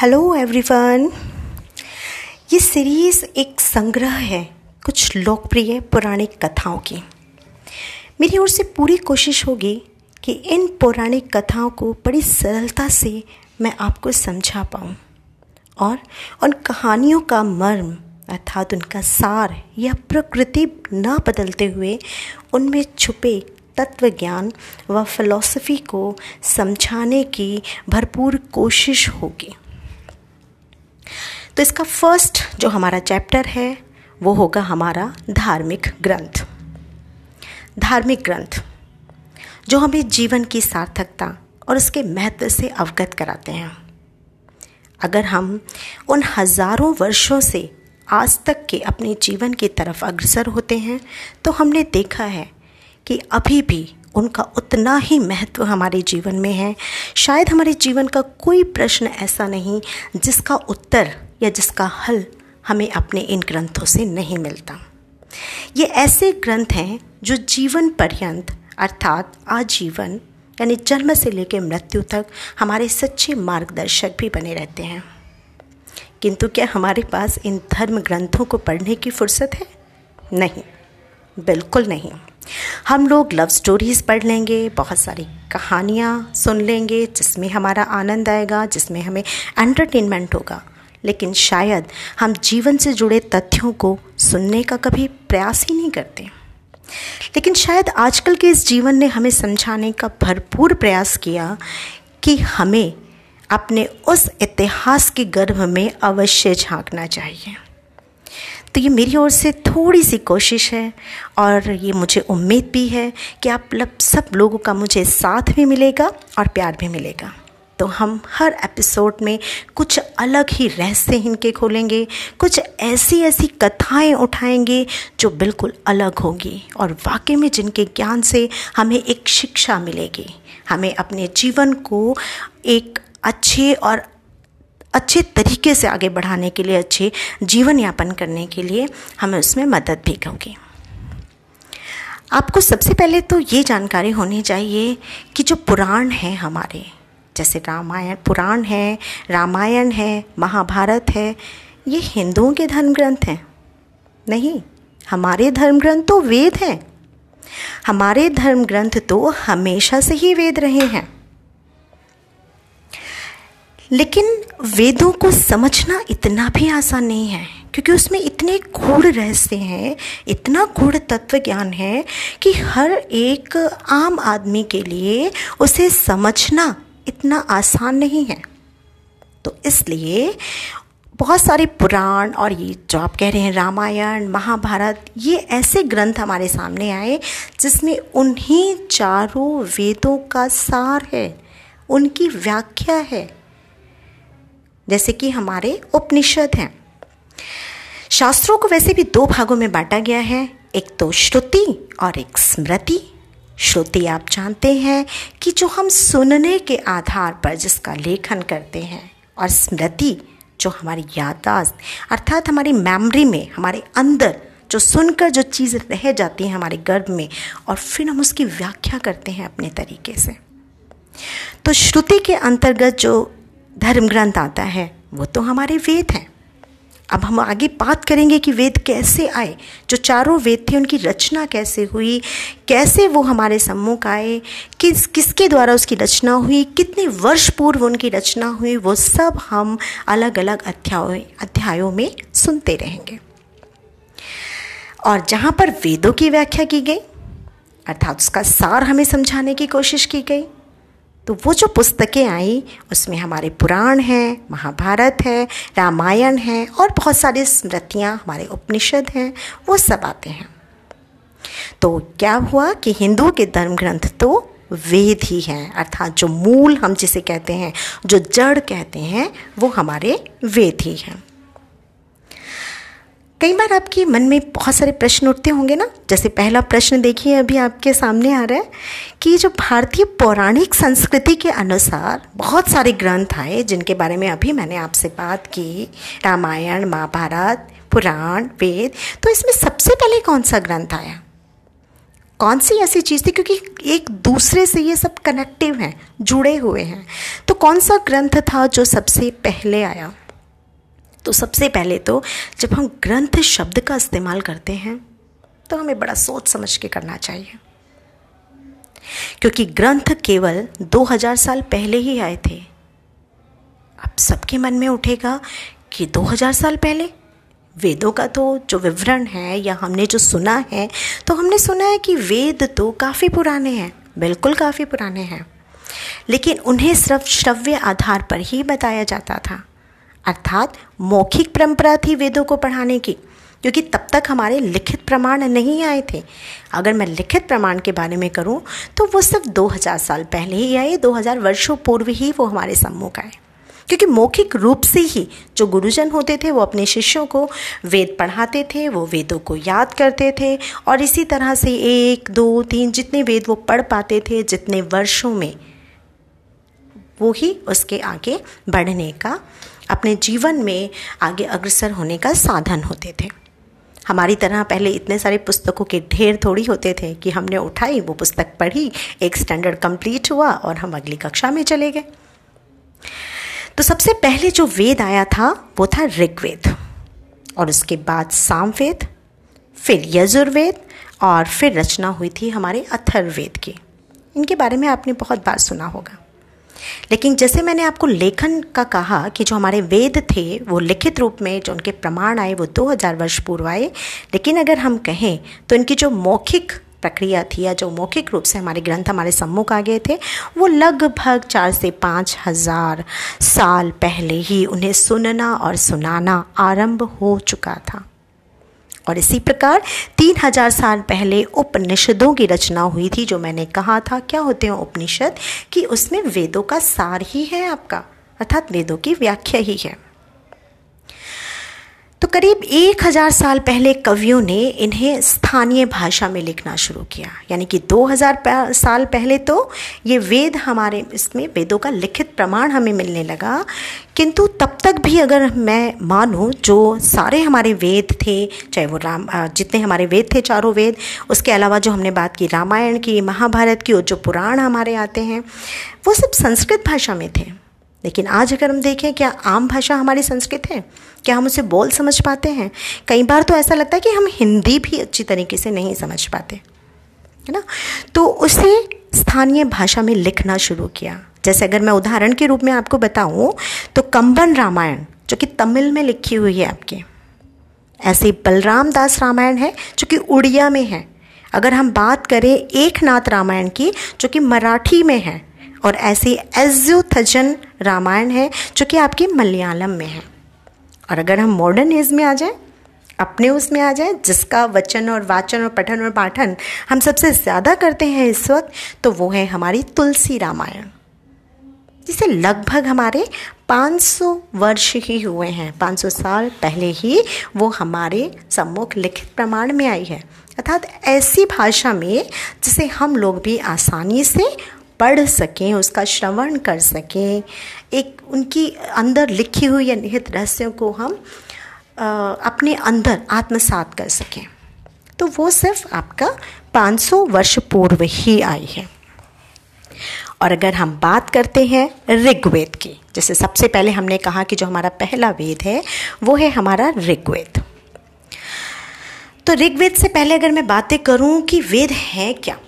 Hello everyone ये series एक संग्रह है, कुछ लोकप्रिय पौराणिक कथाओं की। मेरी ओर से पूरी कोशिश होगी कि इन पौराणिक कथाओं को बड़ी सरलता से मैं आपको समझा पाऊँ। और उन कहानियों का मर्म अर्थात उनका सार या प्रकृति न बदलते हुए उनमें छुपे तत्व ज्ञान व फिलॉसफी को समझाने की भरपूर कोशिश होगी। तो इसका फ़र्स्ट जो हमारा चैप्टर है, वो होगा हमारा धार्मिक ग्रंथ। धार्मिक ग्रंथ, जो हमें जीवन की सार्थकता और उसके महत्व से अवगत कराते हैं। अगर हम उन हज़ारों वर्षों से आज तक के अपने जीवन की तरफ़ अग्रसर होते हैं तो हमने देखा है कि अभी भी उनका उतना ही महत्व हमारे जीवन में है। शायद हमारे जीवन का कोई प्रश्न ऐसा नहीं जिसका उत्तर या जिसका हल हमें अपने इन ग्रंथों से नहीं मिलता। ये ऐसे ग्रंथ हैं जो जीवन पर्यंत, अर्थात आजीवन, यानी जन्म से लेकर मृत्यु तक हमारे सच्चे मार्गदर्शक भी बने रहते हैं। किंतु क्या हमारे पास इन धर्म ग्रंथों को पढ़ने की फुर्सत है? नहीं, बिल्कुल नहीं। हम लोग लव स्टोरीज़ पढ़ लेंगे, बहुत सारी कहानियाँ सुन लेंगे, जिसमें हमारा आनंद आएगा, जिसमें हमें एंटरटेनमेंट होगा। लेकिन शायद हम जीवन से जुड़े तथ्यों को सुनने का कभी प्रयास ही नहीं करते। लेकिन शायद आजकल के इस जीवन ने हमें समझाने का भरपूर प्रयास किया कि हमें अपने उस इतिहास के गर्भ में अवश्य झांकना चाहिए। तो ये मेरी ओर से थोड़ी सी कोशिश है और ये मुझे उम्मीद भी है कि आप सब लोगों का मुझे साथ भी मिलेगा और प्यार भी मिलेगा। तो हम हर एपिसोड में कुछ अलग ही रहस्य इनके खोलेंगे, कुछ ऐसी ऐसी कथाएँ उठाएँगे जो बिल्कुल अलग होंगी और वाकई में जिनके ज्ञान से हमें एक शिक्षा मिलेगी। हमें अपने जीवन को एक अच्छे और अच्छे तरीके से आगे बढ़ाने के लिए, अच्छे जीवन यापन करने के लिए हमें उसमें मदद भी होगी आपको सबसे पहले तो ये जानकारी होनी चाहिए कि जो पुराण हैं हमारे, जैसे रामायण, पुराण है, रामायण है, महाभारत है, ये हिंदुओं के धर्म ग्रंथ हैं, नहीं? हमारे धर्म ग्रंथ तो वेद हैं। हमारे धर्म ग्रंथ तो हमेशा से ही वेद रहे हैं। लेकिन वेदों को समझना इतना भी आसान नहीं है, क्योंकि उसमें इतने गूढ़ रहस्य हैं, इतना गूढ़ तत्व ज्ञान है कि हर एक आम आदमी के लिए उसे समझना इतना आसान नहीं है। तो इसलिए बहुत सारे पुराण और ये जो आप कह रहे हैं, रामायण, महाभारत, ये ऐसे ग्रंथ हमारे सामने आए जिसमें उन्हीं चारों वेदों का सार है, उनकी व्याख्या है। जैसे कि हमारे उपनिषद हैं। शास्त्रों को वैसे भी दो भागों में बांटा गया है, एक तो श्रुति और एक स्मृति। श्रुति आप जानते हैं कि जो हम सुनने के आधार पर जिसका लेखन करते हैं और स्मृति जो हमारी यादाश्त अर्थात हमारी मेमोरी में, हमारे अंदर जो सुनकर जो चीज़ रह जाती है हमारे गर्भ में और फिर हम उसकी व्याख्या करते हैं अपने तरीके से। तो श्रुति के अंतर्गत जो धर्म ग्रंथ आता है, वो तो हमारे वेद हैं। अब हम आगे बात करेंगे कि वेद कैसे आए, जो चारों वेद थे, उनकी रचना कैसे हुई, कैसे वो हमारे सम्मुख आए, किस, किसके द्वारा उसकी रचना हुई, कितने वर्ष पूर्व उनकी रचना हुई, वो सब हम अलग अलग अध्यायों अध्यायों में सुनते रहेंगे। और जहाँ पर वेदों की व्याख्या की गई, अर्थात उसका सार हमें समझाने की कोशिश की गई तो वो जो पुस्तकें आई, उसमें हमारे पुराण हैं, महाभारत है, रामायण है और बहुत सारी स्मृतियाँ, हमारे उपनिषद हैं, वो सब आते हैं। तो क्या हुआ कि हिंदुओं के धर्म ग्रंथ तो वेद ही हैं, अर्थात जो मूल हम जिसे कहते हैं, जो जड़ कहते हैं, वो हमारे वेद ही हैं। कई बार आपके मन में बहुत सारे प्रश्न उठते होंगे ना? जैसे पहला प्रश्न देखिए, अभी आपके सामने आ रहा है कि जो भारतीय पौराणिक संस्कृति के अनुसार बहुत सारे ग्रंथ आए जिनके बारे में अभी मैंने आपसे बात की। रामायण, महाभारत, पुराण, वेद। तो इसमें सबसे पहले कौन सा ग्रंथ आया? कौन सी ऐसी चीज़ थी? क्योंकि एक दूसरे से ये सब कनेक्टिव हैं, जुड़े हुए हैं। तो कौन सा ग्रंथ था जो सबसे पहले आया? तो सबसे पहले तो जब हम ग्रंथ शब्द का इस्तेमाल करते हैं तो हमें बड़ा सोच समझ के करना चाहिए। क्योंकि ग्रंथ केवल 2000 साल पहले ही आए थे। अब सबके मन में उठेगा कि 2000 साल पहले? वेदों का तो जो विवरण है या हमने जो सुना है तो हमने सुना है कि वेद तो काफ़ी पुराने हैं, बिल्कुल काफ़ी पुराने हैं। लेकिन उन्हें सिर्फ़ श्रव्य आधार पर ही बताया जाता था। अर्थात मौखिक परंपरा थी वेदों को पढ़ाने की, क्योंकि तब तक हमारे लिखित प्रमाण नहीं आए थे। अगर मैं लिखित प्रमाण के बारे में करूँ तो वो सिर्फ़ 2000 साल पहले ही आए 2000 वर्षों पूर्व ही वो हमारे सम्मुख आए। क्योंकि मौखिक रूप से ही जो गुरुजन होते थे, वो अपने शिष्यों को वेद पढ़ाते थे, वो वेदों को याद करते थे, और इसी तरह से एक, दो, तीन जितने वेद वो पढ़ पाते थे, जितने वर्षों में वो ही उसके आगे बढ़ने का अपने जीवन में आगे अग्रसर होने का साधन होते थे। हमारी तरह पहले इतने सारे पुस्तकों के ढेर थोड़ी होते थे कि हमने उठाई, वो पुस्तक पढ़ी, एक स्टैंडर्ड कंप्लीट हुआ और हम अगली कक्षा में चले गए। तो सबसे पहले जो वेद आया था, वो था ऋग्वेद और उसके बाद सामवेद, फिर यजुर्वेद और फिर रचना हुई थी हमारे अथर्ववेद की। इनके बारे में आपने बहुत बार सुना होगा। लेकिन जैसे मैंने आपको लेखन का कहा कि जो हमारे वेद थे, वो लिखित रूप में जो उनके प्रमाण आए, वो 2000 वर्ष पूर्व आए। लेकिन अगर हम कहें तो इनकी जो मौखिक प्रक्रिया थी या जो मौखिक रूप से हमारे ग्रंथ हमारे सम्मुख आ गए थे, वो लगभग चार से पाँच हज़ार साल पहले ही उन्हें सुनना और सुनाना आरंभ हो चुका था। और इसी प्रकार तीन हज़ार साल पहले उपनिषदों की रचना हुई थी, जो मैंने कहा था। क्या होते हैं उपनिषद? कि उसमें वेदों का सार ही है आपका, अर्थात वेदों की व्याख्या ही है। तो करीब एक हज़ार साल पहले कवियों ने इन्हें स्थानीय भाषा में लिखना शुरू किया। यानी कि दो हज़ार साल पहले तो ये वेद हमारे, इसमें वेदों का लिखित प्रमाण हमें मिलने लगा। किंतु तब तक भी अगर मैं मानूँ, जो सारे हमारे वेद थे, चाहे वो राम जितने हमारे वेद थे, चारों वेद, उसके अलावा जो हमने बात की रामायण की, महाभारत की, और जो पुराण हमारे आते हैं, वो सब संस्कृत भाषा में थे। लेकिन आज अगर हम देखें, क्या आम भाषा हमारी संस्कृत है? क्या हम उसे बोल समझ पाते हैं? कई बार तो ऐसा लगता है कि हम हिंदी भी अच्छी तरीके से नहीं समझ पाते, है ना? तो उसे स्थानीय भाषा में लिखना शुरू किया। जैसे अगर मैं उदाहरण के रूप में आपको बताऊँ तो कंबन रामायण, जो कि तमिल में लिखी हुई है आपके। ऐसे बलराम दास रामायण है, जो कि उड़िया में है। अगर हम बात करें एक नाथ रामायण की, जो कि मराठी में है और ऐसे एज्यूथजन रामायण है, जो कि आपकी मलयालम में है। और अगर हम मॉडर्न एज में आ जाए, अपने उसमें आ जाए, जिसका वचन और वाचन और पठन और पाठन हम सबसे ज़्यादा करते हैं इस वक्त तो वो है हमारी तुलसी रामायण, जिसे लगभग हमारे 500 वर्ष ही हुए हैं। 500 साल पहले ही वो हमारे सम्मुख लिखित प्रमाण में आई है। अर्थात ऐसी भाषा में जिसे हम लोग भी आसानी से पढ़ सकें उसका श्रवण कर सकें एक उनकी अंदर लिखी हुई या निहित रहस्यों को हम आ, अपने अंदर आत्मसात कर सकें। तो वो सिर्फ़ आपका 500 वर्ष पूर्व ही आई है। और अगर हम बात करते हैं ऋग्वेद की जैसे सबसे पहले हमने कहा कि जो हमारा पहला वेद है वो है हमारा ऋग्वेद। तो ऋग्वेद से पहले अगर मैं बातें करूँ कि वेद है क्या?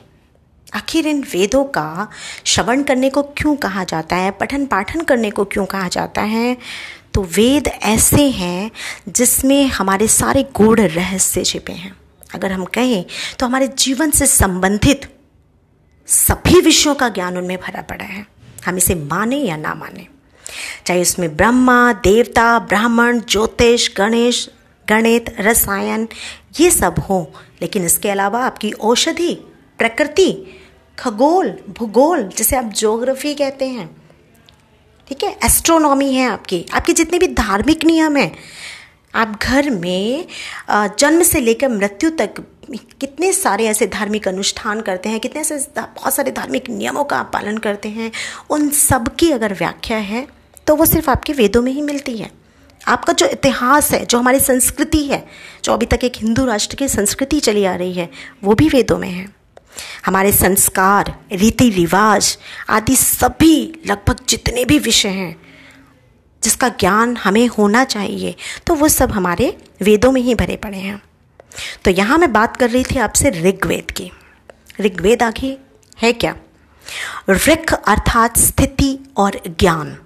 आखिर इन वेदों का श्रवण करने को क्यों कहा जाता है? पठन पाठन करने को क्यों कहा जाता है? तो वेद ऐसे हैं जिसमें हमारे सारे गूढ़ रहस्य छिपे हैं। अगर हम कहें तो हमारे जीवन से संबंधित सभी विषयों का ज्ञान उनमें भरा पड़ा है। हम इसे माने या ना माने। चाहे उसमें ब्रह्मा, देवता, ब्राह्मण, ज्योतिष, गणेश, गणित, रसायन, ये सब हो, लेकिन इसके अलावा आपकी औषधि, प्रकृति खगोल, भूगोल, जिसे आप जोग्राफी कहते हैं। ठीक है? एस्ट्रोनॉमी है आपकी। आपके जितने भी धार्मिक नियम हैं, आप घर में जन्म से लेकर मृत्यु तक कितने सारे ऐसे धार्मिक अनुष्ठान करते हैं, कितने ऐसे बहुत सारे धार्मिक नियमों का आप पालन करते हैं, उन सब की अगर व्याख्या है तो वो सिर्फ़ आपके वेदों में ही मिलती है। आपका जो इतिहास है, जो हमारी संस्कृति है, जो अभी तक एक हिंदू राष्ट्र की संस्कृति चली आ रही है, वो भी वेदों में है। हमारे संस्कार रीति रिवाज आदि सभी लगभग जितने भी विषय हैं, जिसका ज्ञान हमें होना चाहिए तो वो सब हमारे वेदों में ही भरे पड़े हैं। तो यहाँ मैं बात कर रही थी आपसे ऋग्वेद की। ऋग्वेद आगे है क्या? ऋख अर्थात स्थिति और ज्ञान।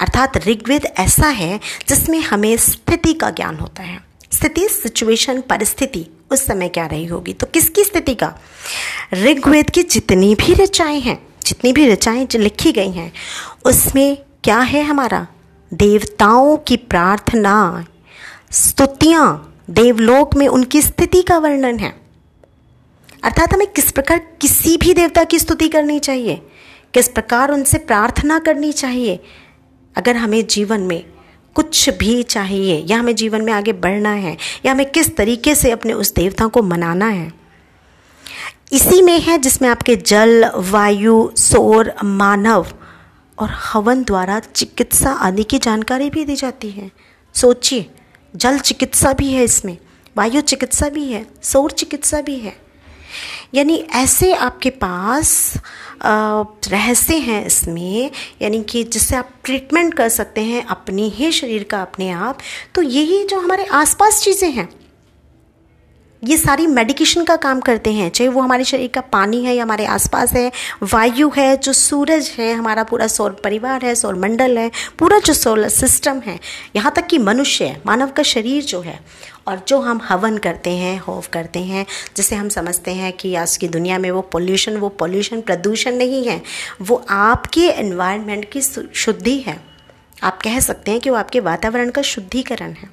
अर्थात ऋग्वेद ऐसा है जिसमें हमें स्थिति का ज्ञान होता है। स्थिति सिचुएशन परिस्थिति उस समय क्या रही होगी? तो किसकी स्थिति का? ऋग्वेद की जितनी भी रचाएँ हैं, जितनी भी रचाएँ जो लिखी गई हैं, उसमें क्या है हमारा? देवताओं की प्रार्थना, स्तुतियाँ, देवलोक में उनकी स्थिति का वर्णन है। अर्थात हमें किस प्रकार किसी भी देवता की स्तुति करनी चाहिए? किस प्रकार उनसे प्रार्थना करनी चाहिए? अगर हमें जीवन में कुछ भी चाहिए, या हमें जीवन में आगे बढ़ना है, या हमें किस तरीके से अपने उस देवता को मनाना है। इसी में है जिसमें आपके जल, वायु, सौर, मानव और हवन द्वारा चिकित्सा आदि की जानकारी भी दी जाती है। सोचिए, जल चिकित्सा भी है इसमें, वायु चिकित्सा भी है, सौर चिकित्सा भी है। यानी ऐसे आपके पास रहस्य हैं इसमें, यानी कि जिससे आप ट्रीटमेंट कर सकते हैं अपने ही शरीर का, अपने आप तो यही जो हमारे आसपास चीज़ें हैं, ये सारी मेडिकेशन का काम करते हैं। चाहे वो हमारे शरीर का पानी है या हमारे आसपास है, वायु है, जो सूरज है, हमारा पूरा सौर परिवार है, सौर मंडल है, पूरा जो सोलर सिस्टम है, यहाँ तक कि मनुष्य मानव का शरीर जो है और जो हम हवन करते हैं होव करते हैं, जिसे हम समझते हैं कि आज की दुनिया में वो पोल्यूशन वो पोल्यूशन प्रदूषण नहीं है, वो आपके एनवायरनमेंट की शुद्धि है। आप कह सकते हैं कि वो आपके वातावरण का शुद्धिकरण है।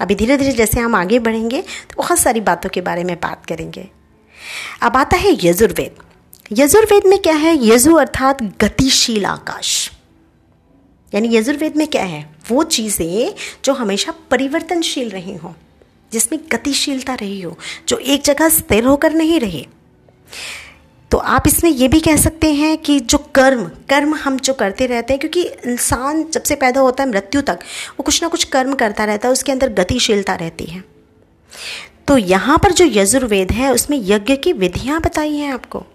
अभी धीरे धीरे जैसे हम आगे बढ़ेंगे तो बहुत सारी बातों के बारे में बात करेंगे। अब आता है यजुर्वेद। यजुर्वेद में क्या है? यजु अर्थात गतिशील आकाश। यानी यजुर्वेद में क्या है? वो चीज़ें जो हमेशा परिवर्तनशील रही हों। जिसमें गतिशीलता रही हो, जो एक जगह स्थिर होकर नहीं रहे। तो आप इसमें ये भी कह सकते हैं कि जो कर्म कर्म हम जो करते रहते हैं, क्योंकि इंसान जब से पैदा होता है मृत्यु तक, वो कुछ ना कुछ कर्म करता रहता है, उसके अंदर गतिशीलता रहती है। तो यहाँ पर जो यजुर्वेद है, उसमें यज्ञ की विधियाँ बताई हैं आपको।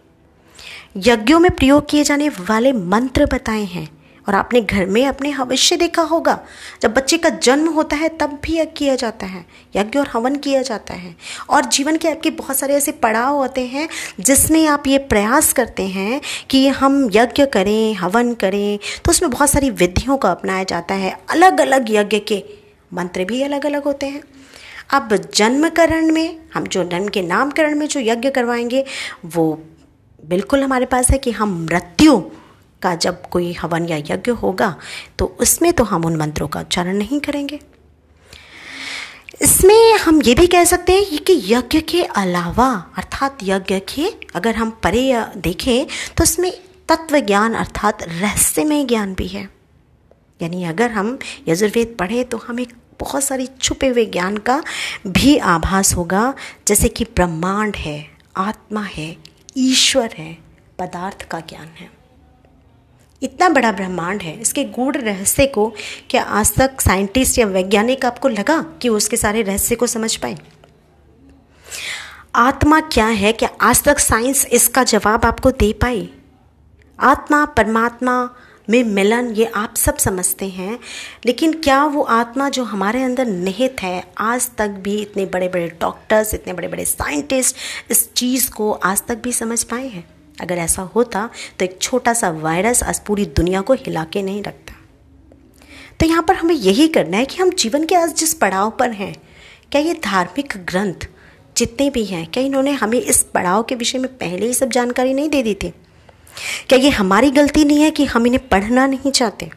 यज्ञों में प्रयोग किए जाने वाले मंत्र बताए हैं। और आपने घर में अपने भविष्य देखा होगा। जब बच्चे का जन्म होता है, तब भी यज्ञ किया जाता है। यज्ञ और हवन किया जाता है। और जीवन के आपके बहुत सारे ऐसे पड़ाव होते हैं, जिसमें आप ये प्रयास करते हैं कि हम यज्ञ करें, हवन करें तो उसमें बहुत सारी विधियों को अपनाया जाता है। अलग अलग यज्ञ के मंत्र भी अलग अलग होते हैं। अब जन्मकरण में, हम जो जन्म के नामकरण में जो यज्ञ करवाएँगे, वो बिल्कुल हमारे पास है कि हम मृत्यु का जब कोई हवन या यज्ञ होगा तो उसमें तो हम उन मंत्रों का उच्चारण नहीं करेंगे। इसमें हम ये भी कह सकते हैं कि यज्ञ के अलावा, अर्थात यज्ञ के अगर हम परे देखें तो उसमें तत्व ज्ञान अर्थात रहस्यमय ज्ञान भी है। यानी अगर हम यजुर्वेद पढ़ें तो हमें बहुत सारी छुपे हुए ज्ञान का भी आभास होगा। जैसे कि ब्रह्मांड है, आत्मा है, ईश्वर है, पदार्थ का ज्ञान है। इतना बड़ा ब्रह्मांड है, इसके गूढ़ रहस्य को क्या आज तक साइंटिस्ट या वैज्ञानिक आपको लगा कि वो उसके सारे रहस्य को समझ पाए? आत्मा क्या है क्या आज तक साइंस इसका जवाब आपको दे पाई? आत्मा, परमात्मा में मिलन, ये आप सब समझते हैं, लेकिन क्या वो आत्मा जो हमारे अंदर निहित है, आज तक भी इतने बड़े बड़े डॉक्टर्स, इतने बड़े बड़े साइंटिस्ट इस चीज़ को आज तक भी समझ पाए हैं? अगर ऐसा होता तो एक छोटा सा वायरस आज पूरी दुनिया को हिला के नहीं रखता। तो यहाँ पर हमें यही करना है कि हम जीवन के आज जिस पड़ाव पर हैं, क्या ये धार्मिक ग्रंथ जितने भी हैं, क्या इन्होंने हमें इस पड़ाव के विषय में पहले ही सब जानकारी नहीं दे दी थी? क्या ये हमारी गलती नहीं है कि हम इन्हें पढ़ना नहीं चाहते?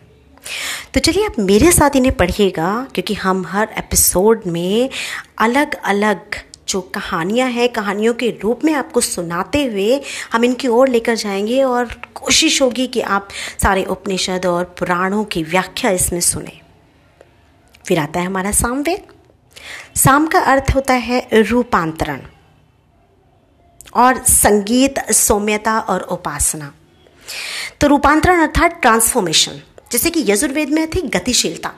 तो चलिए आप मेरे साथ इन्हें पढ़िएगा, क्योंकि हम हर एपिसोड में अलग अलग जो कहानियाँ हैं, कहानियों के रूप में आपको सुनाते हुए हम इनकी ओर लेकर जाएँगे और कोशिश होगी कि आप सारे उपनिषद और पुराणों की व्याख्या इसमें सुने। फिर आता है हमारा सामवेद साम का अर्थ होता है रूपांतरण और संगीत, सौम्यता और उपासना। तो रूपांतरण अर्थात ट्रांसफॉर्मेशन जैसे कि यजुर्वेद में थी गतिशीलता।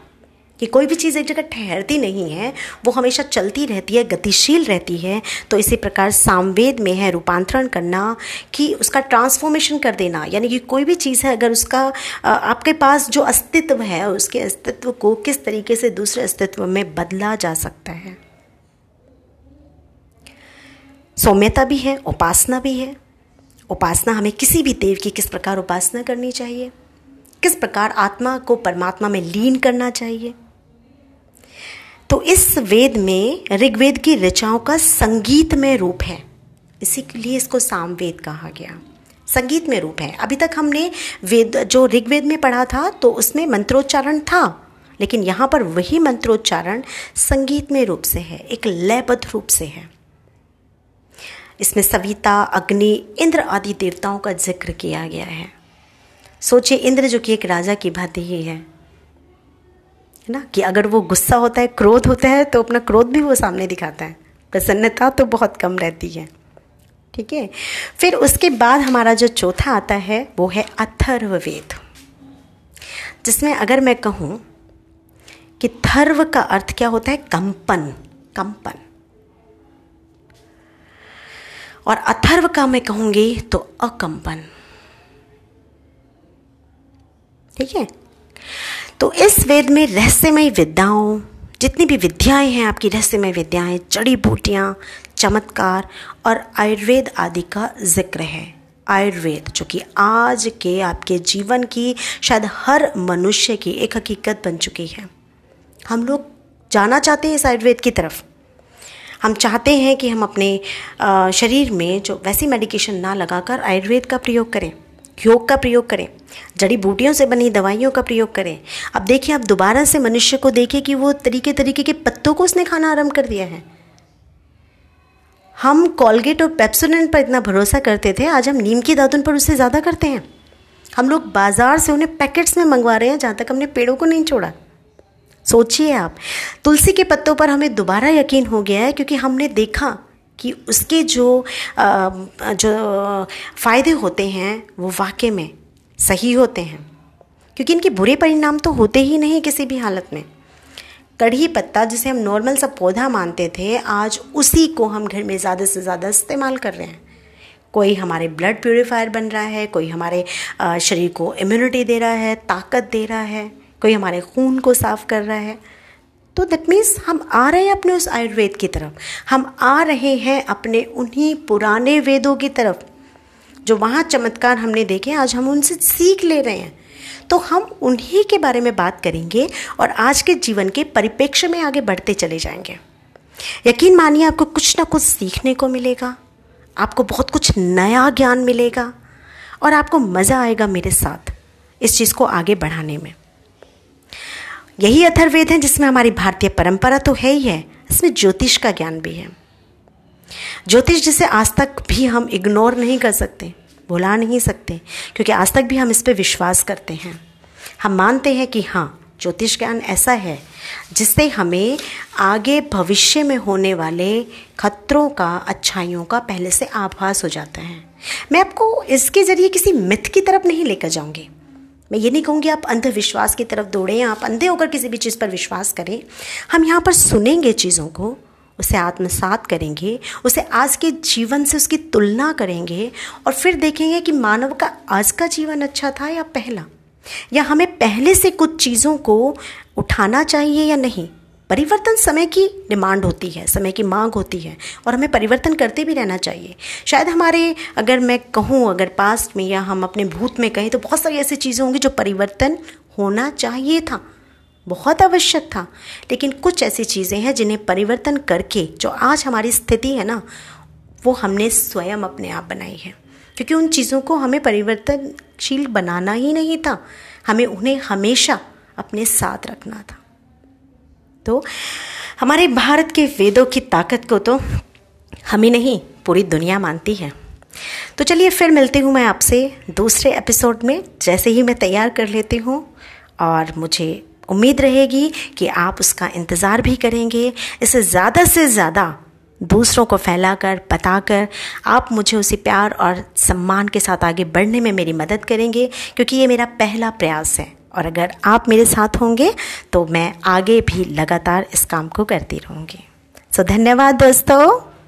कि कोई भी चीज़ एक जगह ठहरती नहीं है, वो हमेशा चलती रहती है, गतिशील रहती है। तो इसी प्रकार सामवेद में है रूपांतरण करना, कि उसका ट्रांसफॉर्मेशन कर देना। यानी कि कोई भी चीज़ है, अगर उसका आपके पास जो अस्तित्व है, उसके अस्तित्व को किस तरीके से दूसरे अस्तित्व में बदला जा सकता है। सौम्यता भी है, उपासना भी है। उपासना हमें किसी भी देव की किस प्रकार उपासना करनी चाहिए? किस प्रकार आत्मा को परमात्मा में लीन करना चाहिए? तो इस वेद में ऋग्वेद की ऋचाओं का संगीत में रूप है। इसी के लिए इसको सामवेद कहा गया। संगीत में रूप है। अभी तक हमने वेद, जो ऋग्वेद में पढ़ा था तो उसमें मंत्रोच्चारण था। लेकिन यहाँ पर वही मंत्रोच्चारण संगीत में रूप से है। एक लयबद्ध रूप से है। इसमें सविता, अग्नि, इंद्र आदि देवताओं का ज़िक्र किया गया है। सोचिए, इंद्र जो कि एक राजा की भांति ही है। ना, कि अगर वो गुस्सा होता है, क्रोध होता है तो अपना क्रोध भी वो सामने दिखाता है। प्रसन्नता तो बहुत कम रहती है। ठीक है? फिर उसके बाद हमारा जो चौथा आता है, वो है अथर्ववेद। जिसमें अगर मैं कहूँ कि थर्व का अर्थ क्या होता है? कंपन कंपन। और अथर्व का मैं कहूँगी तो अकंपन। ठीक है? तो इस वेद में रहस्यमय विद्याओं, जितनी भी विद्याएँ हैं आपकी, रहस्यमय विद्याएँ, जड़ी बूटियाँ, चमत्कार और आयुर्वेद आदि का ज़िक्र है। आयुर्वेद, जो कि आज के आपके जीवन की, शायद हर मनुष्य की एक हकीकत बन चुकी है। हम लोग जाना चाहते हैं इस आयुर्वेद की तरफ़। हम चाहते हैं कि हम अपने शरीर में जो वैसी मेडिकेशन ना लगाकर आयुर्वेद का प्रयोग करें। योग का प्रयोग करें, जड़ी बूटियों से बनी दवाइयों का प्रयोग करें। अब देखिए, आप दोबारा से मनुष्य को देखें कि वो तरीके तरीके के पत्तों को उसने खाना आरंभ कर दिया है। हम कॉलगेट और पेप्सोडेंट पर इतना भरोसा करते थे, आज हम नीम की दातुन पर उससे ज़्यादा करते हैं। हम लोग बाज़ार से उन्हें पैकेट्स में मंगवा रहे हैं, जहाँ तक हमने पेड़ों को नहीं छोड़ा। सोचिए आप, तुलसी के पत्तों पर हमें दोबारा यकीन हो गया है, क्योंकि हमने देखा कि उसके जो जो फ़ायदे होते हैं, वो वाकई में सही होते हैं। क्योंकि इनके बुरे परिणाम तो होते ही नहीं किसी भी हालत में। कढ़ी पत्ता, जिसे हम नॉर्मल सा पौधा मानते थे, आज उसी को हम घर में ज़्यादा से ज़्यादा इस्तेमाल कर रहे हैं। कोई हमारे ब्लड प्योरीफायर बन रहा है, कोई हमारे शरीर को इम्यूनिटी दे रहा है, ताकत दे रहा है, कोई हमारे खून को साफ़ कर रहा है। तो दैट मीन्स हम आ रहे हैं अपने उस आयुर्वेद की तरफ़। हम आ रहे हैं अपने उन्हीं पुराने वेदों की तरफ़, जो वहाँ चमत्कार हमने देखे, आज हम उनसे सीख ले रहे हैं। तो हम उन्हीं के बारे में बात करेंगे और आज के जीवन के परिप्रेक्ष्य में आगे बढ़ते चले जाएँगे। यकीन मानिए, आपको कुछ ना कुछ सीखने को मिलेगा, आपको बहुत कुछ नया ज्ञान मिलेगा और आपको मज़ा आएगा मेरे साथ इस चीज़ को आगे बढ़ाने में। यही अथर्वेद है जिसमें हमारी भारतीय परंपरा तो है ही है। इसमें ज्योतिष का ज्ञान भी है। ज्योतिष जिसे आज तक भी हम इग्नोर नहीं कर सकते, भुला नहीं सकते, क्योंकि आज तक भी हम इस पर विश्वास करते हैं। हम मानते हैं कि हाँ ज्योतिष ज्ञान ऐसा है, जिससे हमें आगे भविष्य में होने वाले खतरों का, अच्छाइयों का पहले से आभास हो जाता है। मैं आपको इसके ज़रिए किसी मिथ की तरफ़ नहीं लेकर जाऊँगी। मैं ये नहीं कहूँगी आप अंधविश्वास की तरफ़ दौड़ें, आप अंधे होकर किसी भी चीज़ पर विश्वास करें। हम यहाँ पर सुनेंगे चीज़ों को, उसे आत्मसात करेंगे, उसे आज के जीवन से उसकी तुलना करेंगे और फिर देखेंगे कि मानव का आज का जीवन अच्छा था या पहला। या हमें पहले से कुछ चीज़ों को उठाना चाहिए या नहीं? परिवर्तन समय की डिमांड होती है, समय की मांग होती है और हमें परिवर्तन करते भी रहना चाहिए। शायद हमारे अगर मैं कहूँ, अगर पास्ट में या हम अपने भूत में कहें तो बहुत सारी ऐसी चीज़ें होंगी जो परिवर्तन होना चाहिए था, बहुत आवश्यक था। लेकिन कुछ ऐसी चीज़ें हैं जिन्हें परिवर्तन करके जो आज हमारी स्थिति है ना, वो हमने स्वयं अपने आप बनाई है। क्योंकि उन चीज़ों को हमें परिवर्तनशील बनाना ही नहीं था, हमें उन्हें हमेशा अपने साथ रखना था। तो हमारे भारत के वेदों की ताकत को तो हम ही नहीं, पूरी दुनिया मानती है। तो चलिए फिर मिलती हूँ मैं आपसे दूसरे एपिसोड में। जैसे ही मैं तैयार कर लेती हूँ और मुझे उम्मीद रहेगी कि आप उसका इंतज़ार भी करेंगे। इसे ज़्यादा से ज़्यादा दूसरों को फैलाकर, बताकर आप मुझे उसी प्यार और सम्मान के साथ आगे बढ़ने में मेरी मदद करेंगे, क्योंकि ये मेरा पहला प्रयास है। और अगर आप मेरे साथ होंगे तो मैं आगे भी लगातार इस काम को करती रहूँगी। सो धन्यवाद दोस्तों।